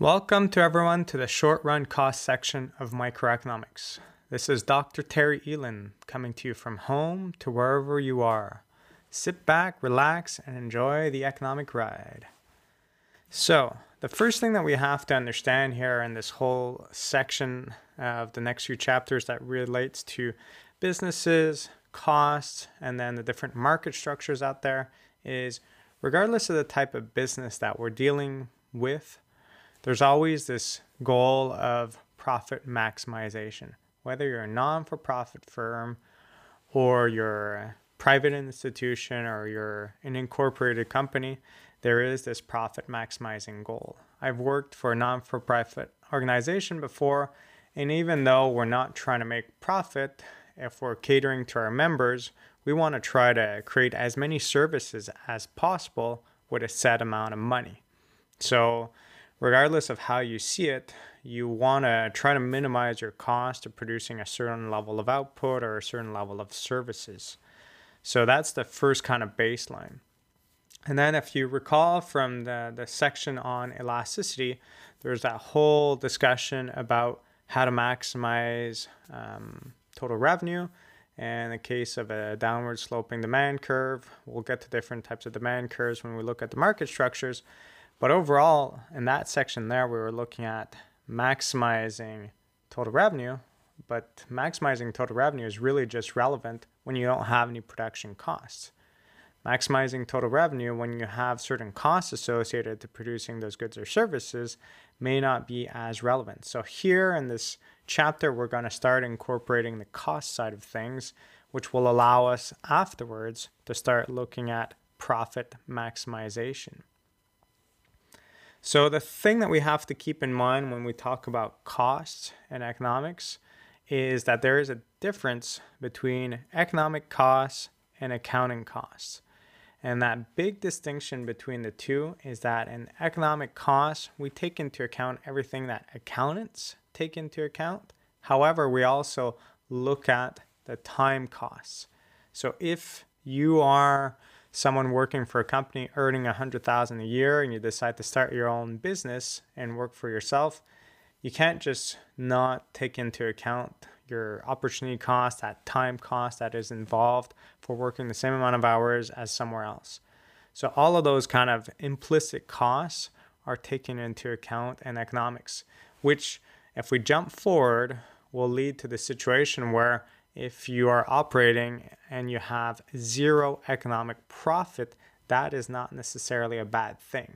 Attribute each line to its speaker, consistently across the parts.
Speaker 1: Welcome to everyone to the short run cost section of microeconomics. This is Dr. Terry Elin coming to you from home to wherever you are. Sit back, relax, and enjoy the economic ride. So, the first thing that we have to understand here in this whole section of the next few chapters that relates to businesses, costs, and then the different market structures out there is regardless of the type of business that we're dealing with, there's always this goal of profit maximization. Whether you're a non for profit firm or you're a private institution or you're an incorporated company, there is this profit maximizing goal. I've worked for a non for profit organization before, and even though we're not trying to make profit, if we're catering to our members, we want to try to create as many services as possible with a set amount of money. So, regardless of how you see it, you want to try to minimize your cost of producing a certain level of output or a certain level of services. So that's the first kind of baseline. And then, if you recall from the, the section on elasticity, there's that whole discussion about how to maximize um, total revenue. And in the case of a downward sloping demand curve, we'll get to different types of demand curves when we look at the market structures. But overall, in that section there, we were looking at maximizing total revenue. But maximizing total revenue is really just relevant when you don't have any production costs. Maximizing total revenue when you have certain costs associated to producing those goods or services may not be as relevant. So, here in this chapter, we're going to start incorporating the cost side of things, which will allow us afterwards to start looking at profit maximization. So, the thing that we have to keep in mind when we talk about costs and economics is that there is a difference between economic costs and accounting costs. And that big distinction between the two is that in economic costs, we take into account everything that accountants take into account. However, we also look at the time costs. So if you are someone working for a company earning a hundred thousand a year and you decide to start your own business and work for yourself, you can't just not take into account your opportunity cost, that time cost that is involved for working the same amount of hours as somewhere else. So all of those kind of implicit costs are taken into account in economics, which if we jump forward will lead to the situation where if you are operating and you have zero economic profit, that is not necessarily a bad thing.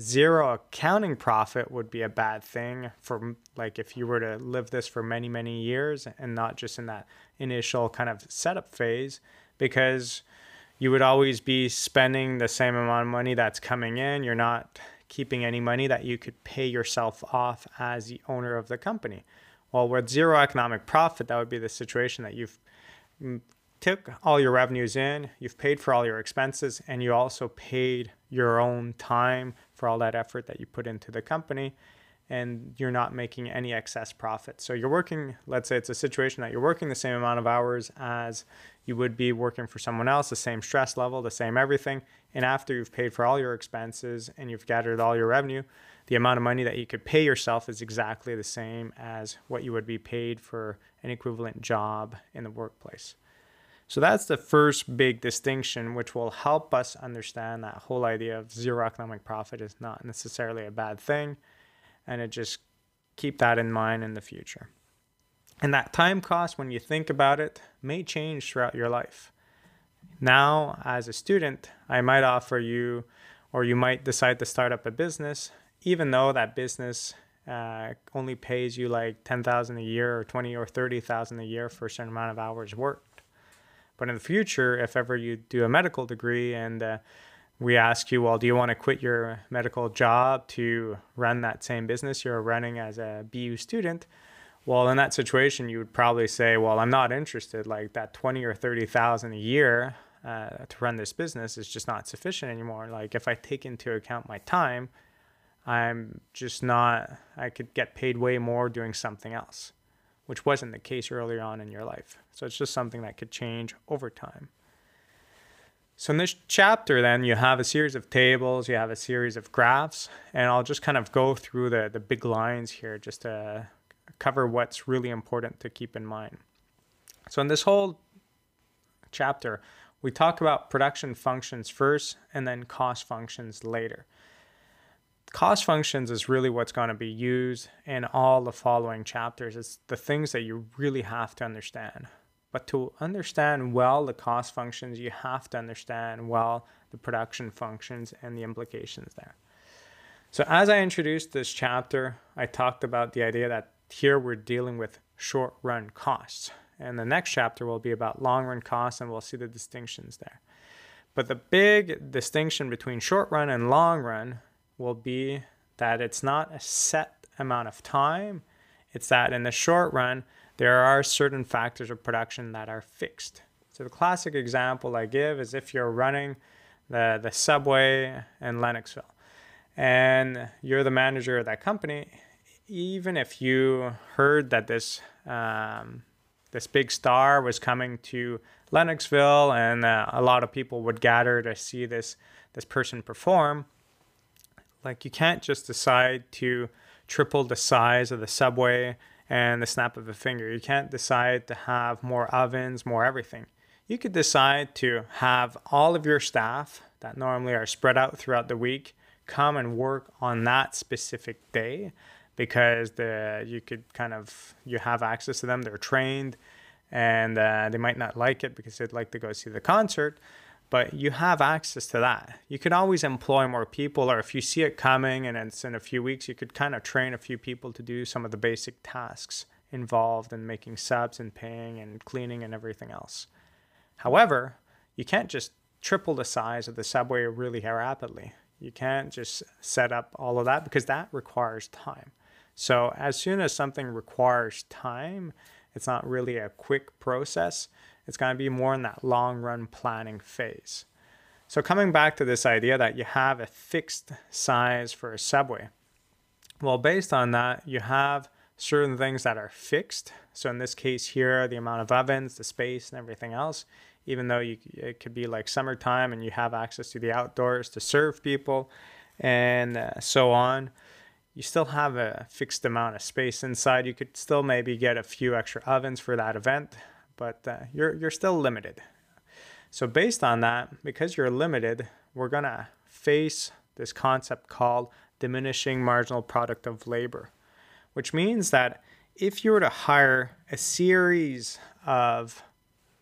Speaker 1: Zero accounting profit would be a bad thing for like if you were to live this for many, many years and not just in that initial kind of setup phase, because you would always be spending the same amount of money that's coming in. You're not keeping any money that you could pay yourself off as the owner of the company. Well, with zero economic profit, that would be the situation that you've mm, took all your revenues in, you've paid for all your expenses, and you also paid your own time for all that effort that you put into the company, and you're not making any excess profit. So you're working, let's say it's a situation that you're working the same amount of hours as you would be working for someone else, the same stress level, the same everything. And after you've paid for all your expenses and you've gathered all your revenue, the amount of money that you could pay yourself is exactly the same as what you would be paid for an equivalent job in the workplace. So that's the first big distinction, which will help us understand that whole idea of zero economic profit is not necessarily a bad thing. And it just keep that in mind in the future. And that time cost, when you think about it, may change throughout your life. Now, as a student, I might offer you, or you might decide to start up a business even though that business uh, only pays you like 10,000 a year or 20 or 30,000 a year for a certain amount of hours worked. But in the future, if ever you do a medical degree and uh, we ask you, well, do you want to quit your medical job to run that same business you're running as a BU student? Well, in that situation, you would probably say, well, I'm not interested. Like that 20 or 30,000 a year uh, to run this business is just not sufficient anymore. Like if I take into account my time, I'm just not, I could get paid way more doing something else, which wasn't the case earlier on in your life. So it's just something that could change over time. So in this chapter, then you have a series of tables, you have a series of graphs, and I'll just kind of go through the, the big lines here just to cover what's really important to keep in mind. So in this whole chapter, we talk about production functions first and then cost functions later. Cost functions is really what's going to be used in all the following chapters. It's the things that you really have to understand. But to understand well the cost functions, you have to understand well the production functions and the implications there. So, as I introduced this chapter, I talked about the idea that here we're dealing with short run costs. And the next chapter will be about long run costs, and we'll see the distinctions there. But the big distinction between short run and long run will be that it's not a set amount of time, it's that in the short run, there are certain factors of production that are fixed. So the classic example I give is if you're running the, the subway in Lennoxville and you're the manager of that company, even if you heard that this um, this big star was coming to Lennoxville and uh, a lot of people would gather to see this this person perform, like you can't just decide to triple the size of the subway and the snap of a finger. You can't decide to have more ovens, more everything. You could decide to have all of your staff that normally are spread out throughout the week come and work on that specific day because the you could kind of you have access to them they're trained and uh, they might not like it because they'd like to go see the concert but you have access to that. You can always employ more people, or if you see it coming and it's in a few weeks, you could kind of train a few people to do some of the basic tasks involved in making subs and paying and cleaning and everything else. However, you can't just triple the size of the subway really rapidly. You can't just set up all of that because that requires time. So, as soon as something requires time, it's not really a quick process. It's going to be more in that long run planning phase. So, coming back to this idea that you have a fixed size for a subway, well, based on that, you have certain things that are fixed. So, in this case here, the amount of ovens, the space, and everything else, even though you, it could be like summertime and you have access to the outdoors to serve people and uh, so on, you still have a fixed amount of space inside. You could still maybe get a few extra ovens for that event, but uh, you're, you're still limited. So, based on that, because you're limited, we're to face this concept called diminishing marginal product of labor, which means that if you were to hire a series of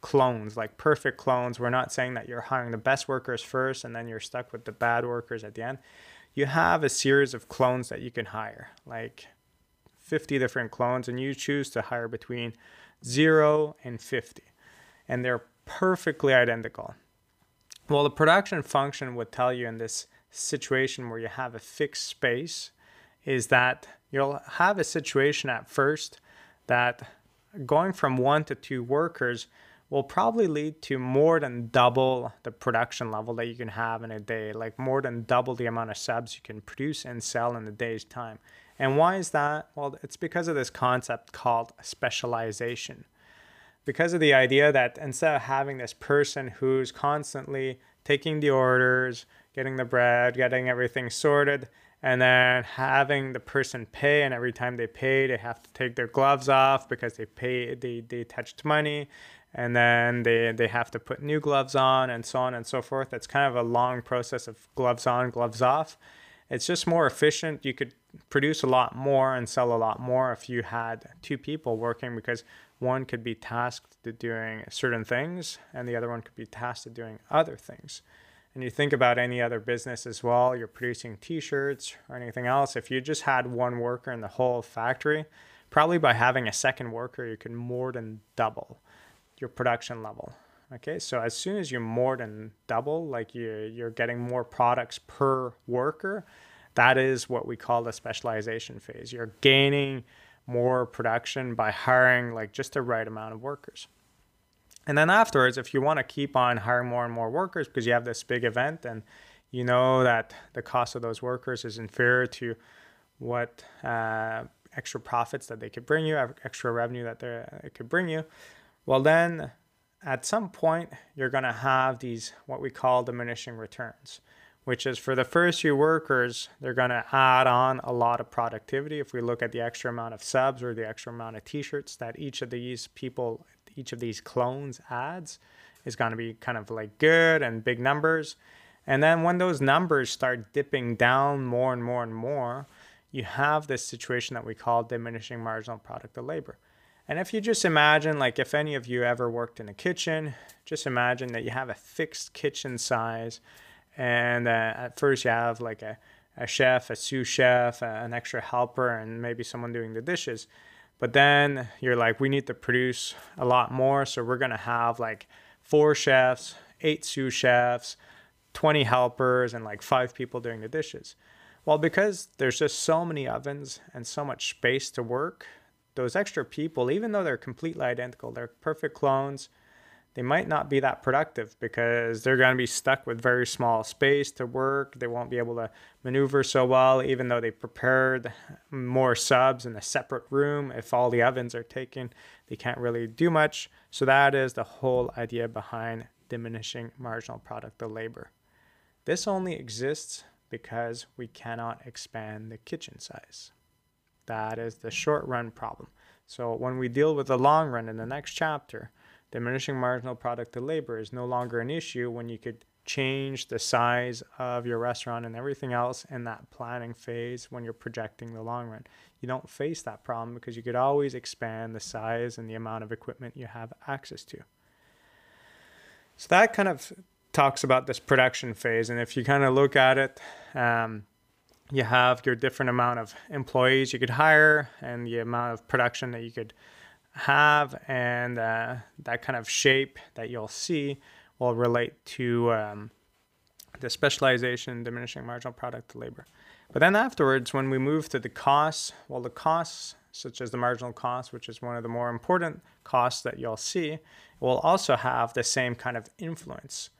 Speaker 1: clones, like perfect clones, we're not saying that you're hiring the best workers first and then you're stuck with the bad workers at the end. You have a series of clones that you can hire, like 50 different clones, and you choose to hire between 0 and 50. And they're perfectly identical. Well, the production function would tell you in this situation where you have a fixed space is that you'll have a situation at first that going from one to two workers will probably lead to more than double the production level that you can have in a day, like more than double the amount of subs you can produce and sell in a day's time. And why is that? Well, it's because of this concept called specialization. Because of the idea that instead of having this person who's constantly taking the orders, getting the bread, getting everything sorted, and then having the person pay, and every time they pay, they have to take their gloves off because they pay they, they touched money, and then they, they have to put new gloves on, and so on and so forth. It's kind of a long process of gloves on, gloves off. It's just more efficient. You could produce a lot more and sell a lot more if you had two people working because one could be tasked to doing certain things and the other one could be tasked to doing other things. And you think about any other business as well, you're producing t shirts or anything else. If you just had one worker in the whole factory, probably by having a second worker, you could more than double your production level. Okay, so as soon as you're more than double, like you, you're getting more products per worker, that is what we call the specialization phase. You're gaining more production by hiring like just the right amount of workers. And then afterwards, if you want to keep on hiring more and more workers because you have this big event and you know that the cost of those workers is inferior to what uh, extra profits that they could bring you, extra revenue that they could bring you, well, then at some point, you're going to have these what we call diminishing returns, which is for the first few workers, they're going to add on a lot of productivity. If we look at the extra amount of subs or the extra amount of t shirts that each of these people, each of these clones adds, is going to be kind of like good and big numbers. And then when those numbers start dipping down more and more and more, you have this situation that we call diminishing marginal product of labor. And if you just imagine, like if any of you ever worked in a kitchen, just imagine that you have a fixed kitchen size. And uh, at first you have like a, a chef, a sous chef, uh, an extra helper, and maybe someone doing the dishes. But then you're like, we need to produce a lot more. So we're going to have like four chefs, eight sous chefs, 20 helpers, and like five people doing the dishes. Well, because there's just so many ovens and so much space to work, those extra people, even though they're completely identical, they're perfect clones, they might not be that productive because they're going to be stuck with very small space to work. They won't be able to maneuver so well, even though they prepared more subs in a separate room. If all the ovens are taken, they can't really do much. So, that is the whole idea behind diminishing marginal product of labor. This only exists because we cannot expand the kitchen size. That is the short run problem. So when we deal with the long run in the next chapter, diminishing marginal product to labor is no longer an issue when you could change the size of your restaurant and everything else in that planning phase when you're projecting the long run. You don't face that problem because you could always expand the size and the amount of equipment you have access to. So that kind of talks about this production phase. And if you kind of look at it, um, you have your different amount of employees you could hire and the amount of production that you could have and uh, that kind of shape that you'll see will relate to um, the specialization diminishing marginal product to labor. But then afterwards when we move to the costs well the costs such as the marginal cost which is one of the more important costs that you'll see will also have the same kind of influence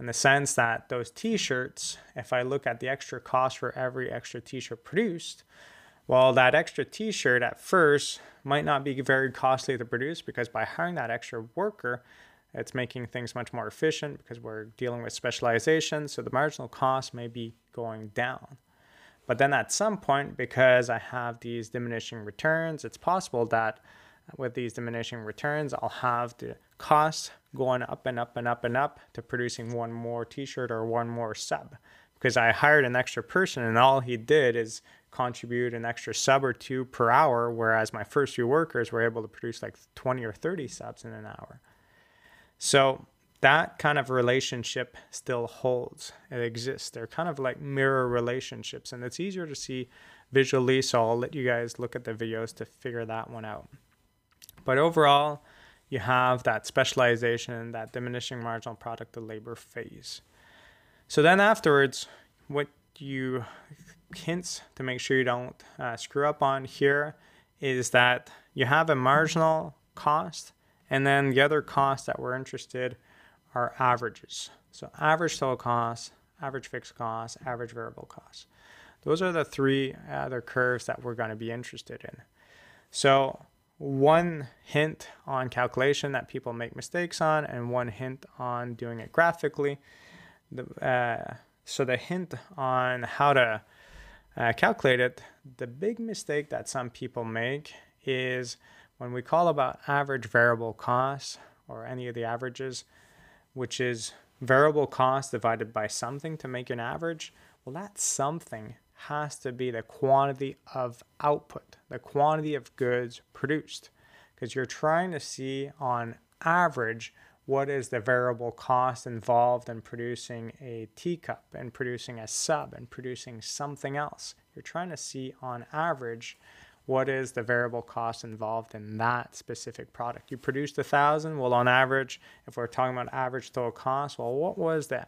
Speaker 1: in the sense that those t-shirts if i look at the extra cost for every extra t-shirt produced well that extra t-shirt at first might not be very costly to produce because by hiring that extra worker it's making things much more efficient because we're dealing with specialization so the marginal cost may be going down. But then at some point because i have these diminishing returns it's possible that with these diminishing returns i'll have the cost going up and up and up and up to producing one more t-shirt or one more sub because I hired an extra person and all he did is contribute an extra sub or two per hour whereas my first few workers were able to produce like 20 or 30 subs in an hour. So that kind of relationship still holds. It exists. They're kind of like mirror relationships and it's easier to see visually so I'll let you guys look at the videos to figure that one out. But overall, you have that specialization, that diminishing marginal product of labor phase. So then afterwards, what you hints to make sure you don't uh, screw up on here is that you have a marginal cost, and then the other costs that we're interested are averages. So average total cost, average fixed cost, average variable cost. Those are the three other curves that we're going to be interested in. So one hint on calculation that people make mistakes on and one hint on doing it graphically. The, uh, so the hint on how to uh, calculate it, the big mistake that some people make is when we call about average variable cost or any of the averages, which is variable cost divided by something to make an average, well, that something has to be the quantity of output, the quantity of goods produced. Because you're trying to see on average what is the variable cost involved in producing a teacup and producing a sub and producing something else. You're trying to see on average what is the variable cost involved in that specific product. You produced a thousand, well, on average, if we're talking about average total cost, well, what was the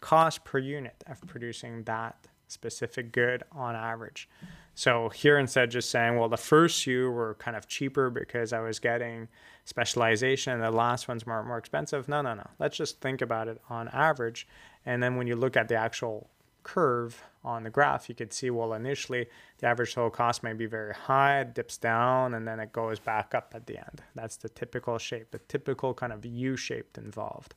Speaker 1: cost per unit of producing that specific good on average. So here instead just saying, well, the first few were kind of cheaper because I was getting specialization and the last ones were more expensive. No, no, no. Let's just think about it on average. And then when you look at the actual curve on the graph, you could see, well, initially the average total cost may be very high, it dips down, and then it goes back up at the end. That's the typical shape, the typical kind of U-shaped involved.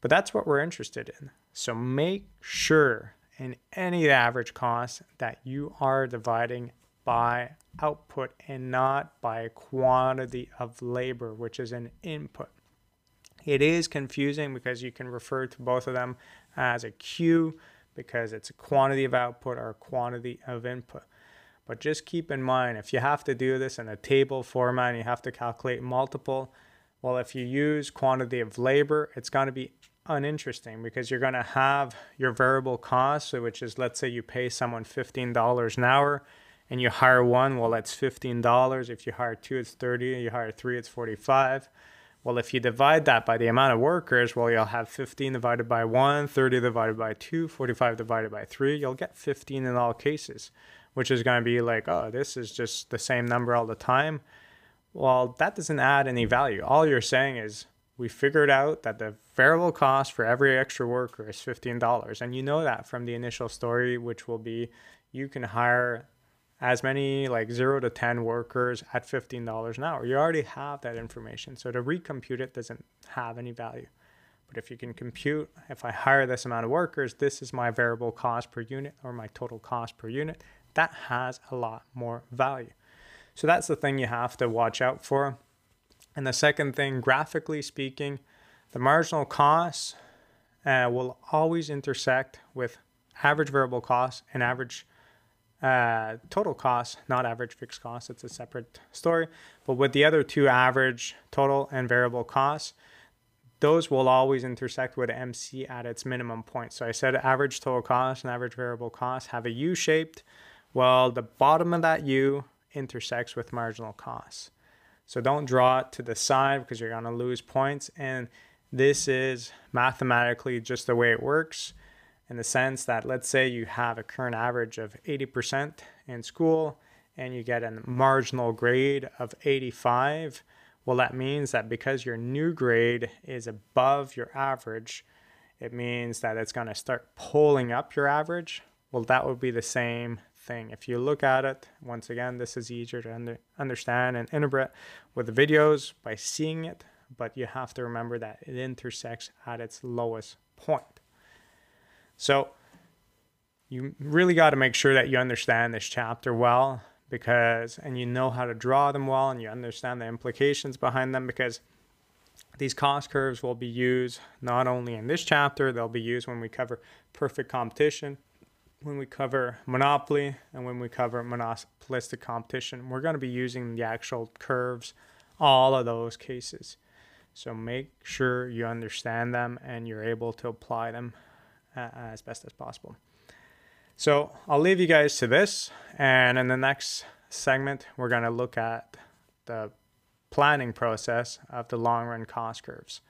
Speaker 1: But that's what we're interested in. So make sure in any average cost that you are dividing by output and not by quantity of labor, which is an input. It is confusing because you can refer to both of them as a Q because it's a quantity of output or a quantity of input. But just keep in mind, if you have to do this in a table format and you have to calculate multiple, well, if you use quantity of labor, it's going to be uninteresting because you're going to have your variable cost, which is let's say you pay someone $15 an hour and you hire one, well, that's $15. If you hire two, it's 30. You hire three, it's 45. Well, if you divide that by the amount of workers, well, you'll have 15 divided by 1, 30 divided by 2, 45 divided by 3. You'll get 15 in all cases, which is going to be like, oh, this is just the same number all the time. Well, that doesn't add any value. All you're saying is we figured out that the variable cost for every extra worker is $15. And you know that from the initial story, which will be you can hire as many like zero to 10 workers at $15 an hour. You already have that information. So to recompute it doesn't have any value. But if you can compute, if I hire this amount of workers, this is my variable cost per unit or my total cost per unit, that has a lot more value. So that's the thing you have to watch out for. And the second thing, graphically speaking, the marginal cost uh, will always intersect with average variable cost and average uh, total cost, not average fixed cost. It's a separate story. But with the other two average total and variable costs, those will always intersect with MC at its minimum point. So I said average total cost and average variable cost have a U-shaped. Well, the bottom of that U intersects with marginal cost. So don't draw it to the side because you're going to lose points. And this is mathematically just the way it works in the sense that let's say you have a current average of 80% in school and you get a marginal grade of 85 well that means that because your new grade is above your average it means that it's going to start pulling up your average well that would be the same thing. If you look at it once again this is easier to under, understand and interpret with the videos by seeing it but you have to remember that it intersects at its lowest point. So you really got to make sure that you understand this chapter well because and you know how to draw them well and you understand the implications behind them because these cost curves will be used not only in this chapter, they'll be used when we cover perfect competition, when we cover monopoly, and when we cover monopolistic competition. We're going to be using the actual curves, all of those cases. So make sure you understand them and you're able to apply them uh, as best as possible. So I'll leave you guys to this. And in the next segment, we're going to look at the planning process of the long run cost curves.